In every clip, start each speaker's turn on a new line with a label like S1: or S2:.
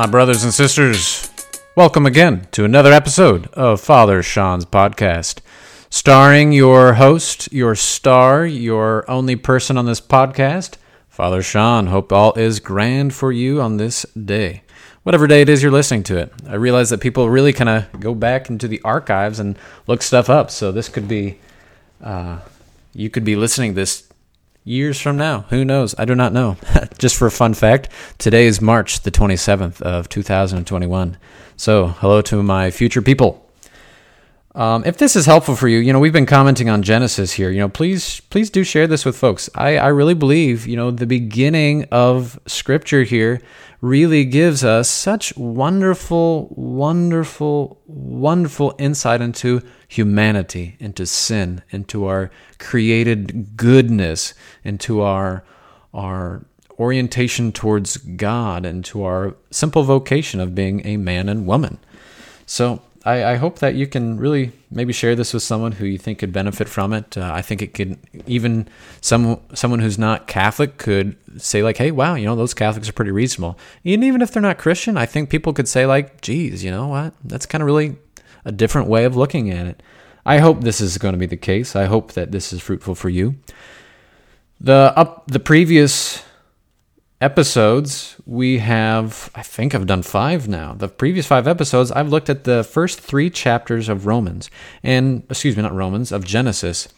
S1: My brothers and sisters, welcome again to another episode of Father Sean's podcast, starring your host, your star, your only person on this podcast, Father Sean. Hope all is grand for you on this day. Whatever day it is you're listening to it. I realize that people really kind of go back into the archives and look stuff up, so this could be, uh, you could be listening this years from now. Who knows? I do not know. Just for a fun fact, today is March the 27th of 2021. So, hello to my future people. Um, if this is helpful for you, you know we've been commenting on Genesis here. You know, please, please do share this with folks. I, I really believe you know the beginning of Scripture here really gives us such wonderful, wonderful, wonderful insight into humanity, into sin, into our created goodness, into our our orientation towards God, and to our simple vocation of being a man and woman. So I, I, hope that you can really maybe share this with someone who you think could benefit from it. Uh, I think it could even some someone who's not Catholic could say like, "Hey, wow, you know those Catholics are pretty reasonable." And even if they're not Christian, I think people could say like, "Geez, you know what? That's kind of really a different way of looking at it." I hope this is going to be the case. I hope that this is fruitful for you. The up the previous episodes, we have, I think I've done five now. The previous five episodes, I've looked at the first three chapters of Romans, and, excuse me, not Romans, of Genesis.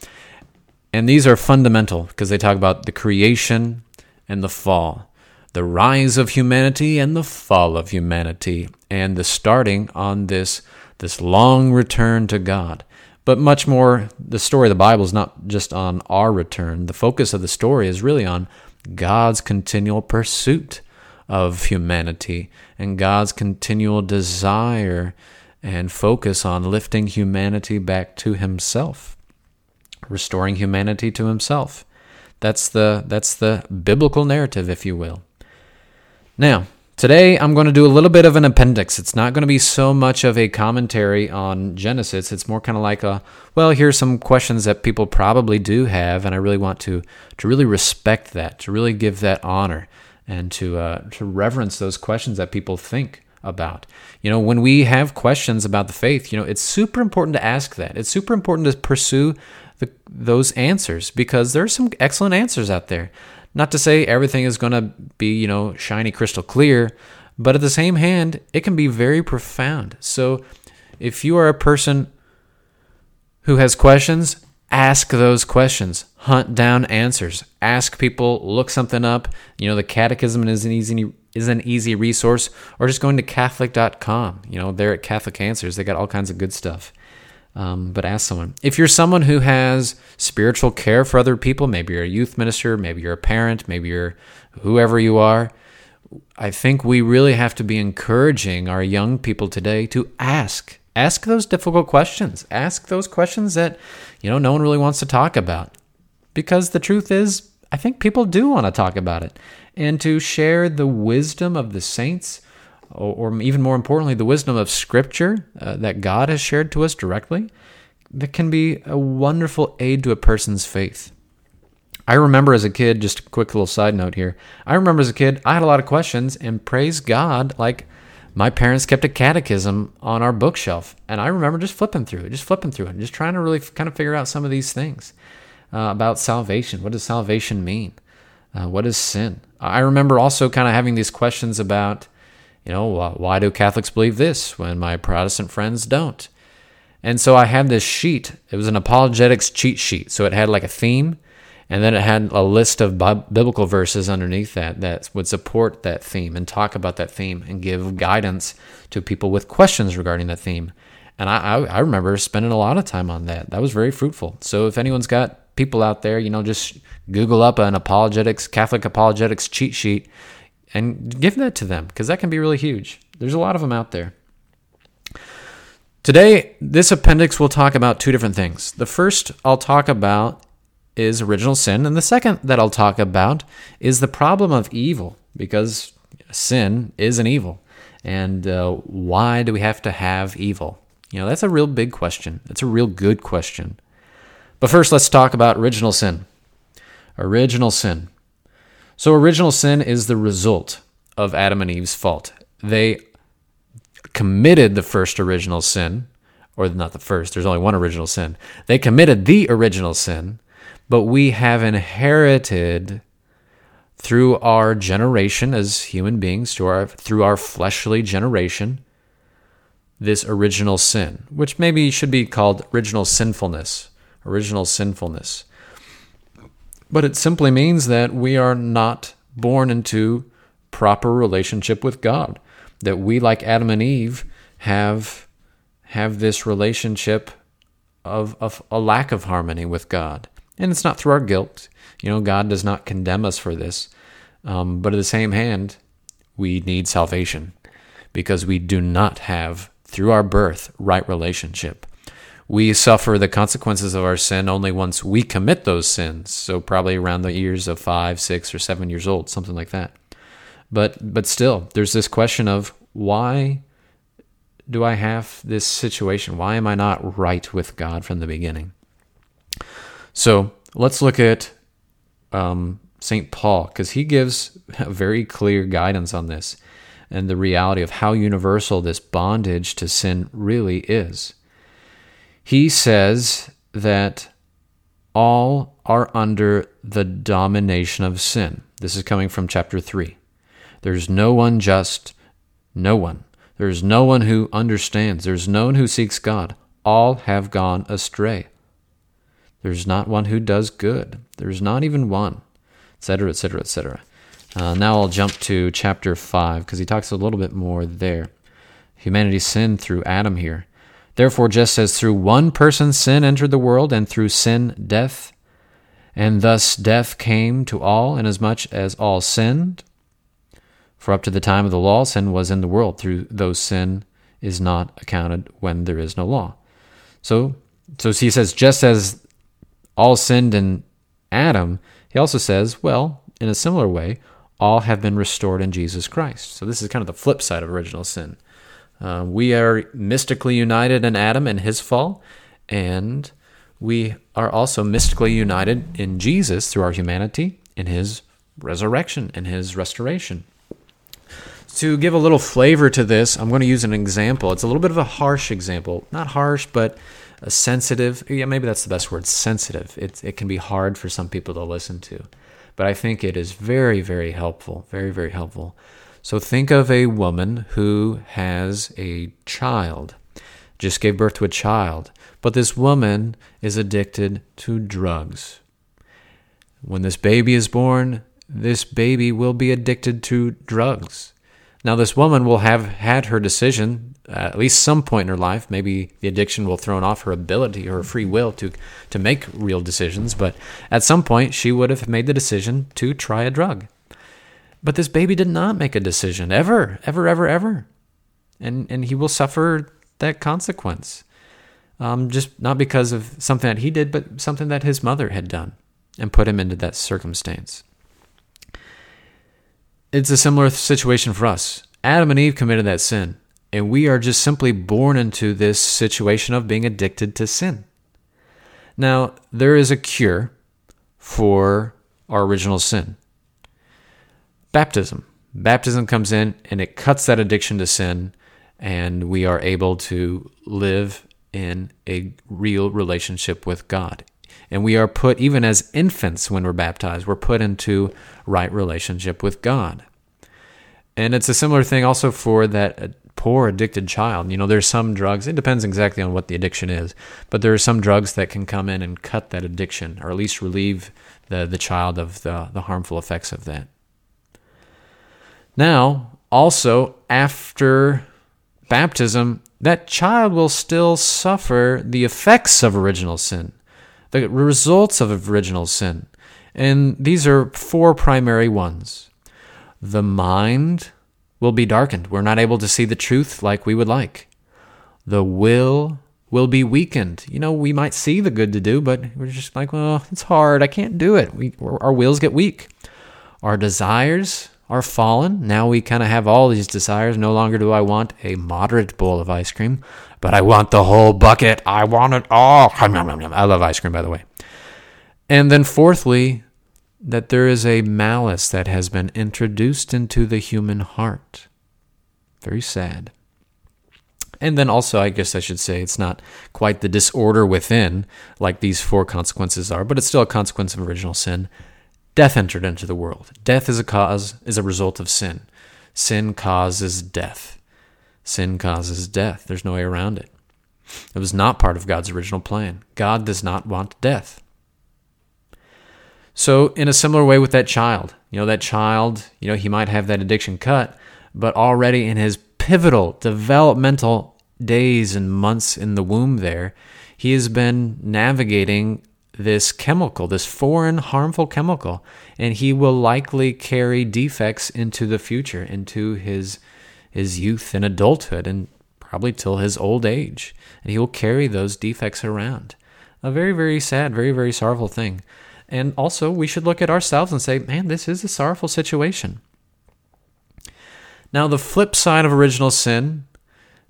S1: And these are fundamental because they talk about the creation and the fall, the rise of humanity and the fall of humanity, and the starting on this, this long return to God. But much more, the story of the Bible is not just on our return. The focus of the story is really on God's continual pursuit of humanity and God's continual desire and focus on lifting humanity back to himself restoring humanity to himself. That's the that's the biblical narrative if you will. Now Today, I'm going to do a little bit of an appendix. It's not going to be so much of a commentary on Genesis. It's more kind of like a, well, here's some questions that people probably do have, and I really want to to really respect that, to really give that honor, and to uh, to reverence those questions that people think about. You know, when we have questions about the faith, you know, it's super important to ask that. It's super important to pursue the, those answers because there are some excellent answers out there. Not to say everything is going to be, you know, shiny crystal clear, but at the same hand, it can be very profound. So if you are a person who has questions, ask those questions, hunt down answers, ask people, look something up. You know, the catechism is an easy is an easy resource, or just going to Catholic.com. You know, they're at Catholic Answers. They got all kinds of good stuff. Um, but ask someone. If you're someone who has spiritual care for other people, maybe you're a youth minister, maybe you're a parent, maybe you're whoever you are, I think we really have to be encouraging our young people today to ask. Ask those difficult questions. Ask those questions that, you know, no one really wants to talk about. Because the truth is, I think people do want to talk about it. And to share the wisdom of the saints or, or even more importantly, the wisdom of Scripture uh, that God has shared to us directly, that can be a wonderful aid to a person's faith. I remember as a kid, just a quick little side note here. I remember as a kid, I had a lot of questions, and praise God, like my parents kept a catechism on our bookshelf, and I remember just flipping through it, just flipping through it, and just trying to really kind of figure out some of these things uh, about salvation. What does salvation mean? Uh, what is sin? I remember also kind of having these questions about you know, why do Catholics believe this when my Protestant friends don't? And so I had this sheet. It was an apologetics cheat sheet. So it had like a theme, and then it had a list of biblical verses underneath that that would support that theme and talk about that theme and give guidance to people with questions regarding that theme. And I, I, I remember spending a lot of time on that. That was very fruitful. So if anyone's got people out there, you know, just Google up an apologetics, Catholic apologetics cheat sheet and give that to them because that can be really huge. There's a lot of them out there. Today, this appendix will talk about two different things. The first I'll talk about is original sin, and the second that I'll talk about is the problem of evil because sin is an evil. And uh, why do we have to have evil? You know, that's a real big question. That's a real good question. But first, let's talk about original sin. Original sin. So, original sin is the result of Adam and Eve's fault. they committed the first original sin, or not the first, there's only one original sin. They committed the original sin, but we have inherited through our generation as human beings, through our, through our fleshly generation, this original sin, which maybe should be called original sinfulness. Original sinfulness. But it simply means that we are not born into proper relationship with God. That we, like Adam and Eve, have have this relationship of, of a lack of harmony with God. And it's not through our guilt. You know, God does not condemn us for this. Um, but at the same hand, we need salvation because we do not have, through our birth, right relationship. We suffer the consequences of our sin only once we commit those sins. So probably around the years of five, six, or seven years old, something like that. But but still, there's this question of why do I have this situation? Why am I not right with God from the beginning? So let's look at um, St. Paul, because he gives very clear guidance on this and the reality of how universal this bondage to sin really is. He says that all are under the domination of sin. This is coming from chapter 3. There's no one just, no one. There's no one who understands. There's no one who seeks God. All have gone astray. There's not one who does good. There's not even one, etc., etc., etc. Now I'll jump to chapter 5 because he talks a little bit more there. Humanity sinned through Adam here. Therefore, just as through one person sin entered the world, and through sin death, and thus death came to all, inasmuch as all sinned, for up to the time of the law, sin was in the world. Through those sin is not accounted when there is no law. So, so he says, just as all sinned in Adam, he also says, well, in a similar way, all have been restored in Jesus Christ. So this is kind of the flip side of original sin. Uh, we are mystically united in Adam and his fall, and we are also mystically united in Jesus through our humanity, in his resurrection, in his restoration. To give a little flavor to this, I'm going to use an example. It's a little bit of a harsh example. Not harsh, but a sensitive. Yeah, maybe that's the best word sensitive. It, it can be hard for some people to listen to, but I think it is very, very helpful. Very, very helpful. So think of a woman who has a child, just gave birth to a child, but this woman is addicted to drugs. When this baby is born, this baby will be addicted to drugs. Now, this woman will have had her decision uh, at least some point in her life. Maybe the addiction will throw off her ability or her free will to, to make real decisions, but at some point she would have made the decision to try a drug. But this baby did not make a decision ever, ever, ever, ever. And, and he will suffer that consequence. Um, just not because of something that he did, but something that his mother had done and put him into that circumstance. It's a similar situation for us. Adam and Eve committed that sin, and we are just simply born into this situation of being addicted to sin. Now, there is a cure for our original sin baptism. Baptism comes in and it cuts that addiction to sin, and we are able to live in a real relationship with God. And we are put, even as infants when we're baptized, we're put into right relationship with God. And it's a similar thing also for that poor addicted child. You know, there's some drugs, it depends exactly on what the addiction is, but there are some drugs that can come in and cut that addiction, or at least relieve the, the child of the, the harmful effects of that. Now, also, after baptism, that child will still suffer the effects of original sin, the results of original sin. And these are four primary ones. The mind will be darkened. We're not able to see the truth like we would like. The will will be weakened. You know, we might see the good to do, but we're just like, well, it's hard. I can't do it. We, our wills get weak. Our desires are fallen. Now we kind of have all these desires. No longer do I want a moderate bowl of ice cream, but I want the whole bucket. I want it all. I love ice cream, by the way. And then, fourthly, that there is a malice that has been introduced into the human heart. Very sad. And then also, I guess I should say, it's not quite the disorder within like these four consequences are, but it's still a consequence of original sin. Death entered into the world. Death is a cause, is a result of sin. Sin causes death. Sin causes death. There's no way around it. It was not part of God's original plan. God does not want death. So, in a similar way with that child, you know, that child, you know, he might have that addiction cut, but already in his pivotal developmental days and months in the womb there, he has been navigating this chemical, this foreign harmful chemical, and he will likely carry defects into the future, into his his youth and adulthood and probably till his old age. And he will carry those defects around. A very, very sad, very, very sorrowful thing. And also, we should look at ourselves and say, man, this is a sorrowful situation. Now, the flip side of original sin,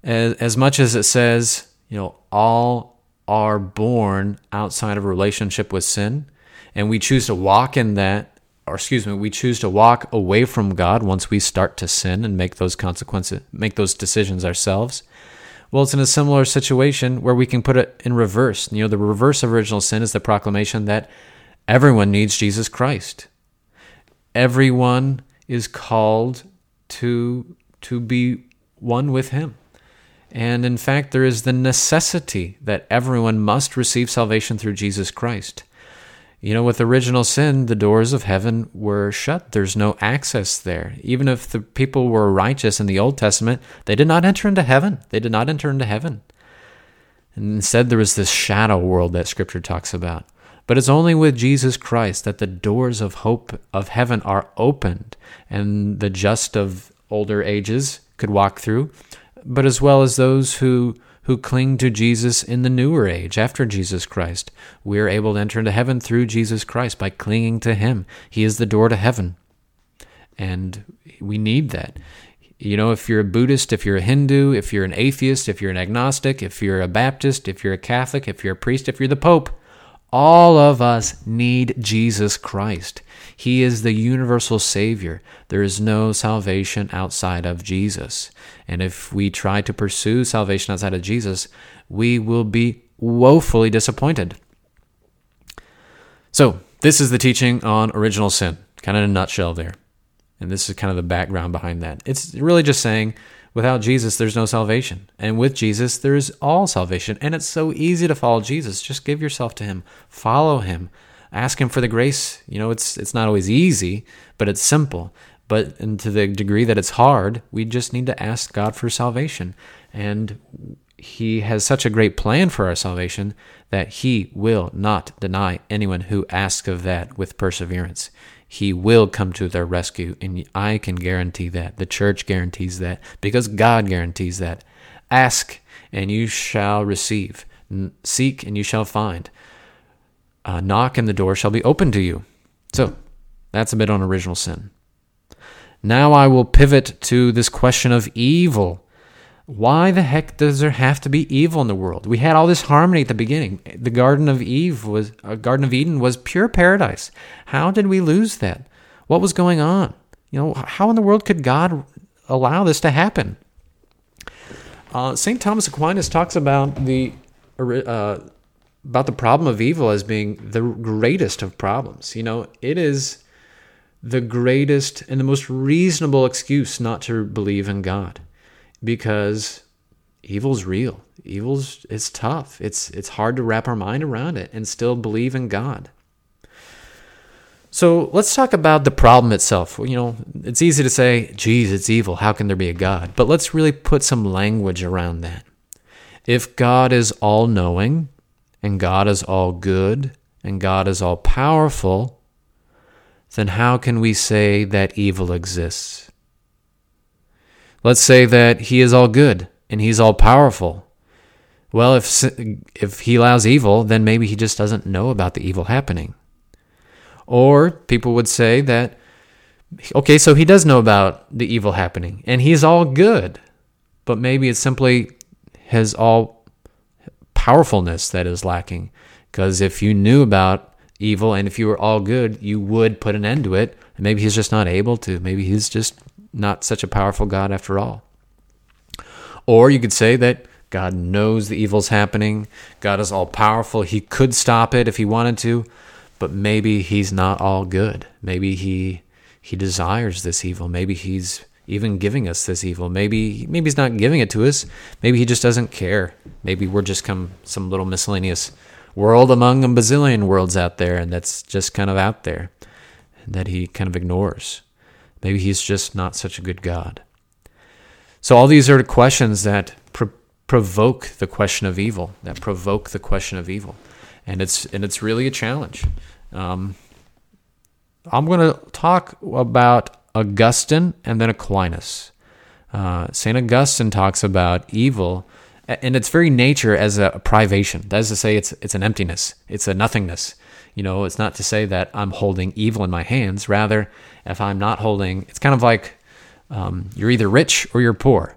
S1: as, as much as it says, you know, all are born outside of a relationship with sin, and we choose to walk in that, or excuse me, we choose to walk away from God once we start to sin and make those consequences, make those decisions ourselves. Well, it's in a similar situation where we can put it in reverse. You know, the reverse of original sin is the proclamation that everyone needs Jesus Christ. Everyone is called to to be one with him. And in fact, there is the necessity that everyone must receive salvation through Jesus Christ. You know, with original sin, the doors of heaven were shut. There's no access there. Even if the people were righteous in the Old Testament, they did not enter into heaven. They did not enter into heaven. And instead, there was this shadow world that Scripture talks about. But it's only with Jesus Christ that the doors of hope of heaven are opened and the just of older ages could walk through, but as well as those who who cling to Jesus in the newer age after Jesus Christ. We are able to enter into heaven through Jesus Christ by clinging to Him. He is the door to heaven. And we need that. You know, if you're a Buddhist, if you're a Hindu, if you're an atheist, if you're an agnostic, if you're a Baptist, if you're a Catholic, if you're a priest, if you're the Pope, all of us need Jesus Christ. He is the universal Savior. There is no salvation outside of Jesus. And if we try to pursue salvation outside of Jesus, we will be woefully disappointed. So, this is the teaching on original sin, kind of in a nutshell there. And this is kind of the background behind that. It's really just saying Without Jesus, there's no salvation. And with Jesus, there is all salvation. And it's so easy to follow Jesus. Just give yourself to him. Follow him. Ask him for the grace. You know, it's it's not always easy, but it's simple. But and to the degree that it's hard, we just need to ask God for salvation. And he has such a great plan for our salvation that he will not deny anyone who asks of that with perseverance. He will come to their rescue, and I can guarantee that. The church guarantees that because God guarantees that. Ask, and you shall receive. Seek, and you shall find. Uh, knock, and the door shall be open to you. So, that's a bit on original sin. Now I will pivot to this question of evil why the heck does there have to be evil in the world? We had all this harmony at the beginning. The Garden of Eve was uh, Garden of Eden was pure paradise. How did we lose that? What was going on? You know, how in the world could God allow this to happen? Uh, Saint Thomas Aquinas talks about the uh, about the problem of evil as being the greatest of problems. You know, it is the greatest and the most reasonable excuse not to believe in God because evil's real. Evil's it's tough. It's it's hard to wrap our mind around it and still believe in God. So let's talk about the problem itself. You know, it's easy to say, geez, it's evil. How can there be a God? But let's really put some language around that. If God is all knowing, and God is all good, and God is all powerful, then how can we say that evil exists? Let's say that he is all good and he's all powerful. Well, if if he allows evil, then maybe he just doesn't know about the evil happening. Or people would say that okay, so he does know about the evil happening and he's all good. But maybe it's simply his all powerfulness that is lacking. Because if you knew about evil and if you were all good, you would put an end to it. And maybe he's just not able to. Maybe he's just not such a powerful God after all. Or you could say that God knows the evil's happening. God is all powerful. He could stop it if he wanted to, but maybe he's not all good. Maybe he he desires this evil. Maybe he's even giving us this evil. Maybe maybe he's not giving it to us. Maybe he just doesn't care. Maybe we're just come some little miscellaneous world among a bazillion worlds out there and that's just kind of out there that he kind of ignores. Maybe he's just not such a good God. So all these are questions that provoke the question of evil, that provoke the question of evil, and it's and it's really a challenge. Um, I'm going to talk about Augustine and then Aquinas. Uh, Saint Augustine talks about evil in its very nature as a privation. That is to say, it's it's an emptiness, it's a nothingness. You know, it's not to say that I'm holding evil in my hands. Rather, if I'm not holding, it's kind of like um, you're either rich or you're poor.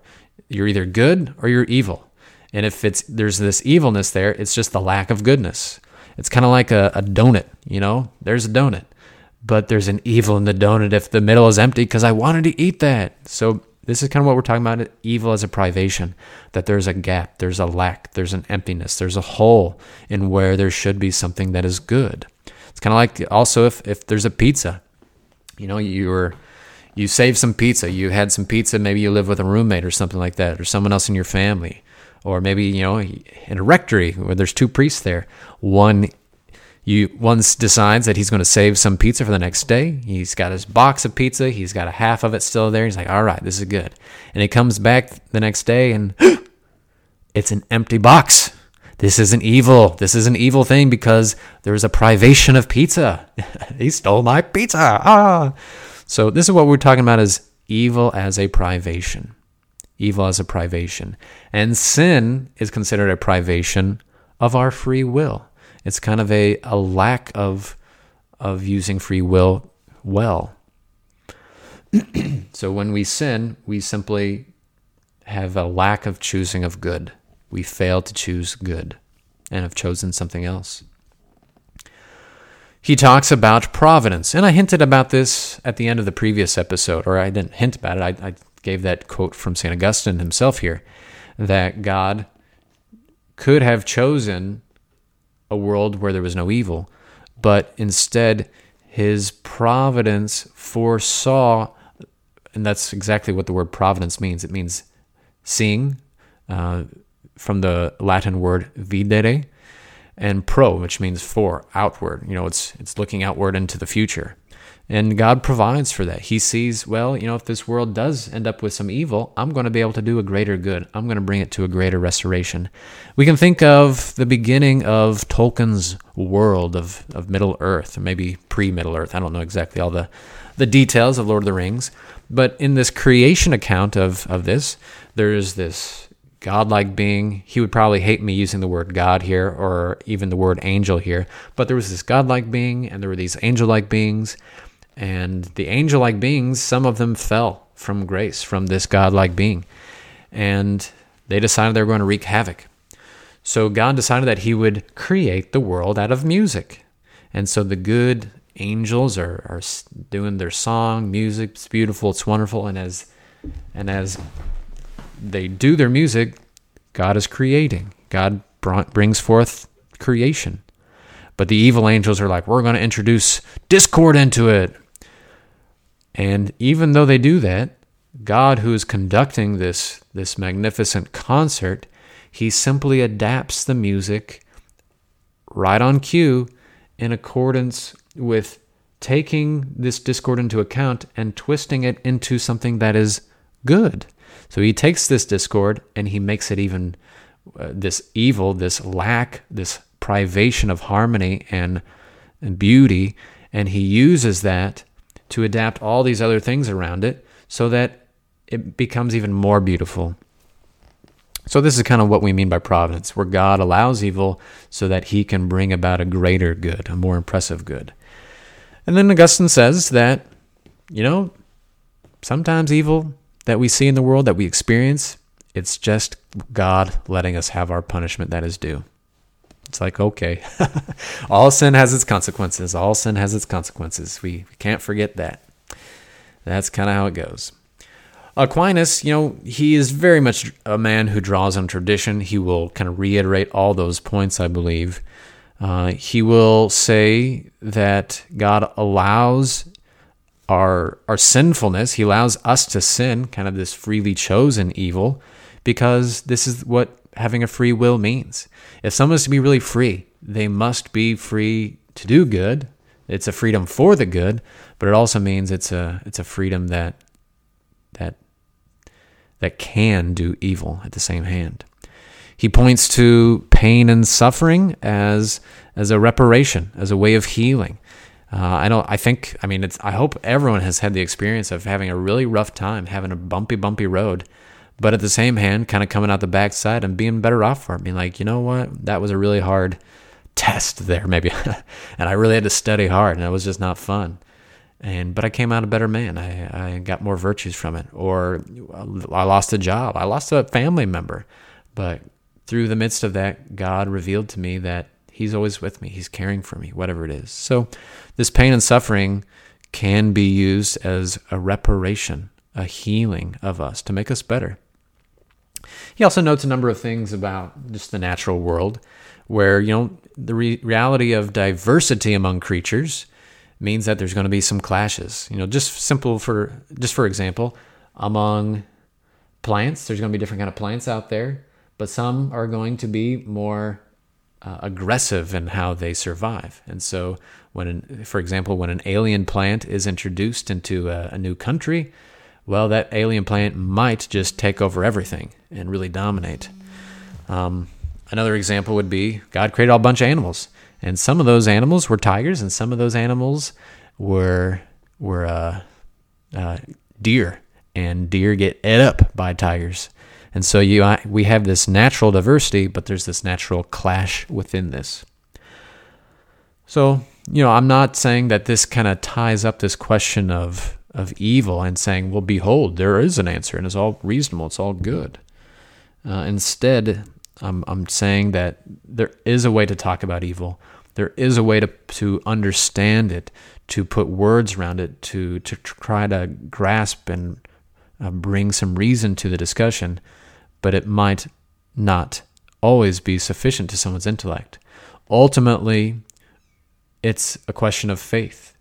S1: You're either good or you're evil. And if it's there's this evilness there, it's just the lack of goodness. It's kind of like a, a donut, you know? There's a donut, but there's an evil in the donut if the middle is empty because I wanted to eat that. So this is kind of what we're talking about evil as a privation, that there's a gap, there's a lack, there's an emptiness, there's a hole in where there should be something that is good. It's kind of like also if, if there's a pizza, you know, you were you save some pizza, you had some pizza, maybe you live with a roommate or something like that, or someone else in your family or maybe you know in a rectory where there's two priests there one you one decides that he's going to save some pizza for the next day he's got his box of pizza he's got a half of it still there he's like all right this is good. And he comes back the next day and it's an empty box. This is an evil. This is an evil thing because there's a privation of pizza. He stole my pizza. Ah. So this is what we're talking about is evil as a privation. Evil as a privation. And sin is considered a privation of our free will. It's kind of a, a lack of, of using free will well. so when we sin, we simply have a lack of choosing of good. We fail to choose good and have chosen something else. He talks about providence, and I hinted about this at the end of the previous episode, or I didn't hint about it. I, I gave that quote from St. Augustine himself here that God could have chosen a world where there was no evil, but instead his providence foresaw, and that's exactly what the word providence means. It means seeing, uh, from the Latin word videre, and pro, which means for, outward. You know, it's it's looking outward into the future. And God provides for that. He sees, well, you know, if this world does end up with some evil, I'm going to be able to do a greater good. I'm going to bring it to a greater restoration. We can think of the beginning of Tolkien's world of, of Middle Earth, maybe pre Middle Earth. I don't know exactly all the, the details of Lord of the Rings. But in this creation account of, of this, there's this godlike being. He would probably hate me using the word God here or even the word angel here. But there was this godlike being, and there were these angel like beings and the angel like beings, some of them fell from grace, from this godlike being. And they decided they were going to wreak havoc. So God decided that He would create the world out of music. And so the good angels are, are doing their song, music. It's beautiful, it's wonderful. And as, and as they do their music, God is creating. God brings forth creation. But the evil angels are like, we're going to introduce discord into it. And even though they do that, God, who is conducting this, this magnificent concert, he simply adapts the music right on cue in accordance with taking this discord into account and twisting it into something that is good. So he takes this discord and he makes it even uh, this evil, this lack, this privation of harmony and, and beauty, and he uses that to adapt all these other things around it so that it becomes even more beautiful. So, this is kind of what we mean by providence, where God allows evil so that he can bring about a greater good, a more impressive good. And then Augustine says that, you know, sometimes evil that we see in the world, that we experience, it's just God letting us have our punishment that is due. It's like, okay, all sin has its consequences. All sin has its consequences. We, can't forget that. That's kind of how it goes. Aquinas, you know, he is very much a man who draws on tradition. He will kind of reiterate all those points, I believe. Uh, he will say that God allows our our sinfulness. He allows us to sin, kind of this freely chosen evil, because this is what having a free will means. If someone is to be really free, they must be free to do good. It's a freedom for the good, but it also means it's a it's a freedom that that that can do evil at the same hand. He points to pain and suffering as as a reparation, as a way of healing. Uh, I don't. I think. I mean, it's. I hope everyone has had the experience of having a really rough time, having a bumpy, bumpy road, but at the same hand, kind of coming out the backside and being better off for it. Being like, you know what, that was a really hard test there, maybe, and I really had to study hard, and it was just not fun. And but I came out a better man. I I got more virtues from it. Or I lost a job. I lost a family member, but through the midst of that, God revealed to me that He's always with me. He's caring for me, whatever it is. So, this pain and suffering can be used as a reparation, a healing of us to make us better. He also notes a number of things about just the natural world, where, you know, the re- reality of diversity among creatures means that there's going to be some clashes. You know, just simple for, just for example, among plants, there's going to be different kind of plants out there, but some are going to be more uh, aggressive in how they survive. And so, when, an, for example, when an alien plant is introduced into a, a, new country, well, that alien plant might just take over everything and really dominate. Um, another example would be God created a bunch of animals, and some of those animals were tigers, and some of those animals were were uh, uh, deer, and deer get ate up by tigers. And so you, we have this natural diversity, but there's this natural clash within this. So, you know, I'm not saying that this kind of ties up this question of, of evil and saying, well, behold, there is an answer and it's all reasonable, it's all good. Uh, instead, I'm, I'm saying that there is a way to talk about evil. There is a way to, to understand it, to put words around it, to, to try to grasp and uh, bring some reason to the discussion but it might not always be sufficient to someone's intellect. Ultimately, it's a question of faith.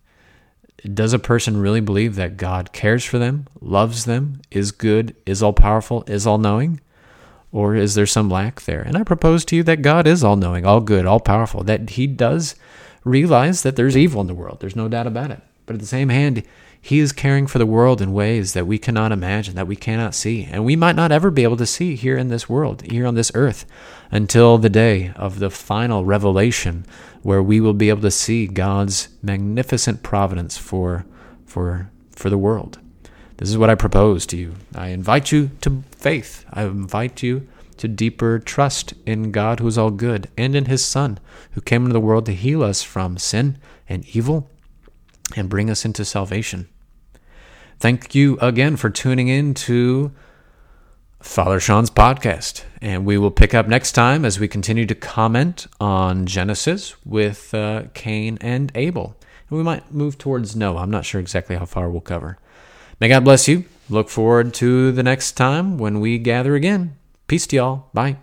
S1: Does a person really believe that God cares for them, loves them, is good, is all powerful, is all knowing? Or is there some lack there? And I propose to you that God is all knowing, all good, all powerful, that He does realize that there's evil in the world. There's no doubt about it. But at the same hand, he is caring for the world in ways that we cannot imagine, that we cannot see, and we might not ever be able to see here in this world, here on this earth, until the day of the final revelation where we will be able to see God's magnificent providence for, for, for the world. This is what I propose to you. I invite you to faith. I invite you to deeper trust in God who is all good and in his Son who came into the world to heal us from sin and evil and bring us into salvation. Thank you again for tuning in to Father Sean's podcast. And we will pick up next time as we continue to comment on Genesis with uh, Cain and Abel. And we might move towards Noah. I'm not sure exactly how far we'll cover. May God bless you. Look forward to the next time when we gather again. Peace to y'all. Bye.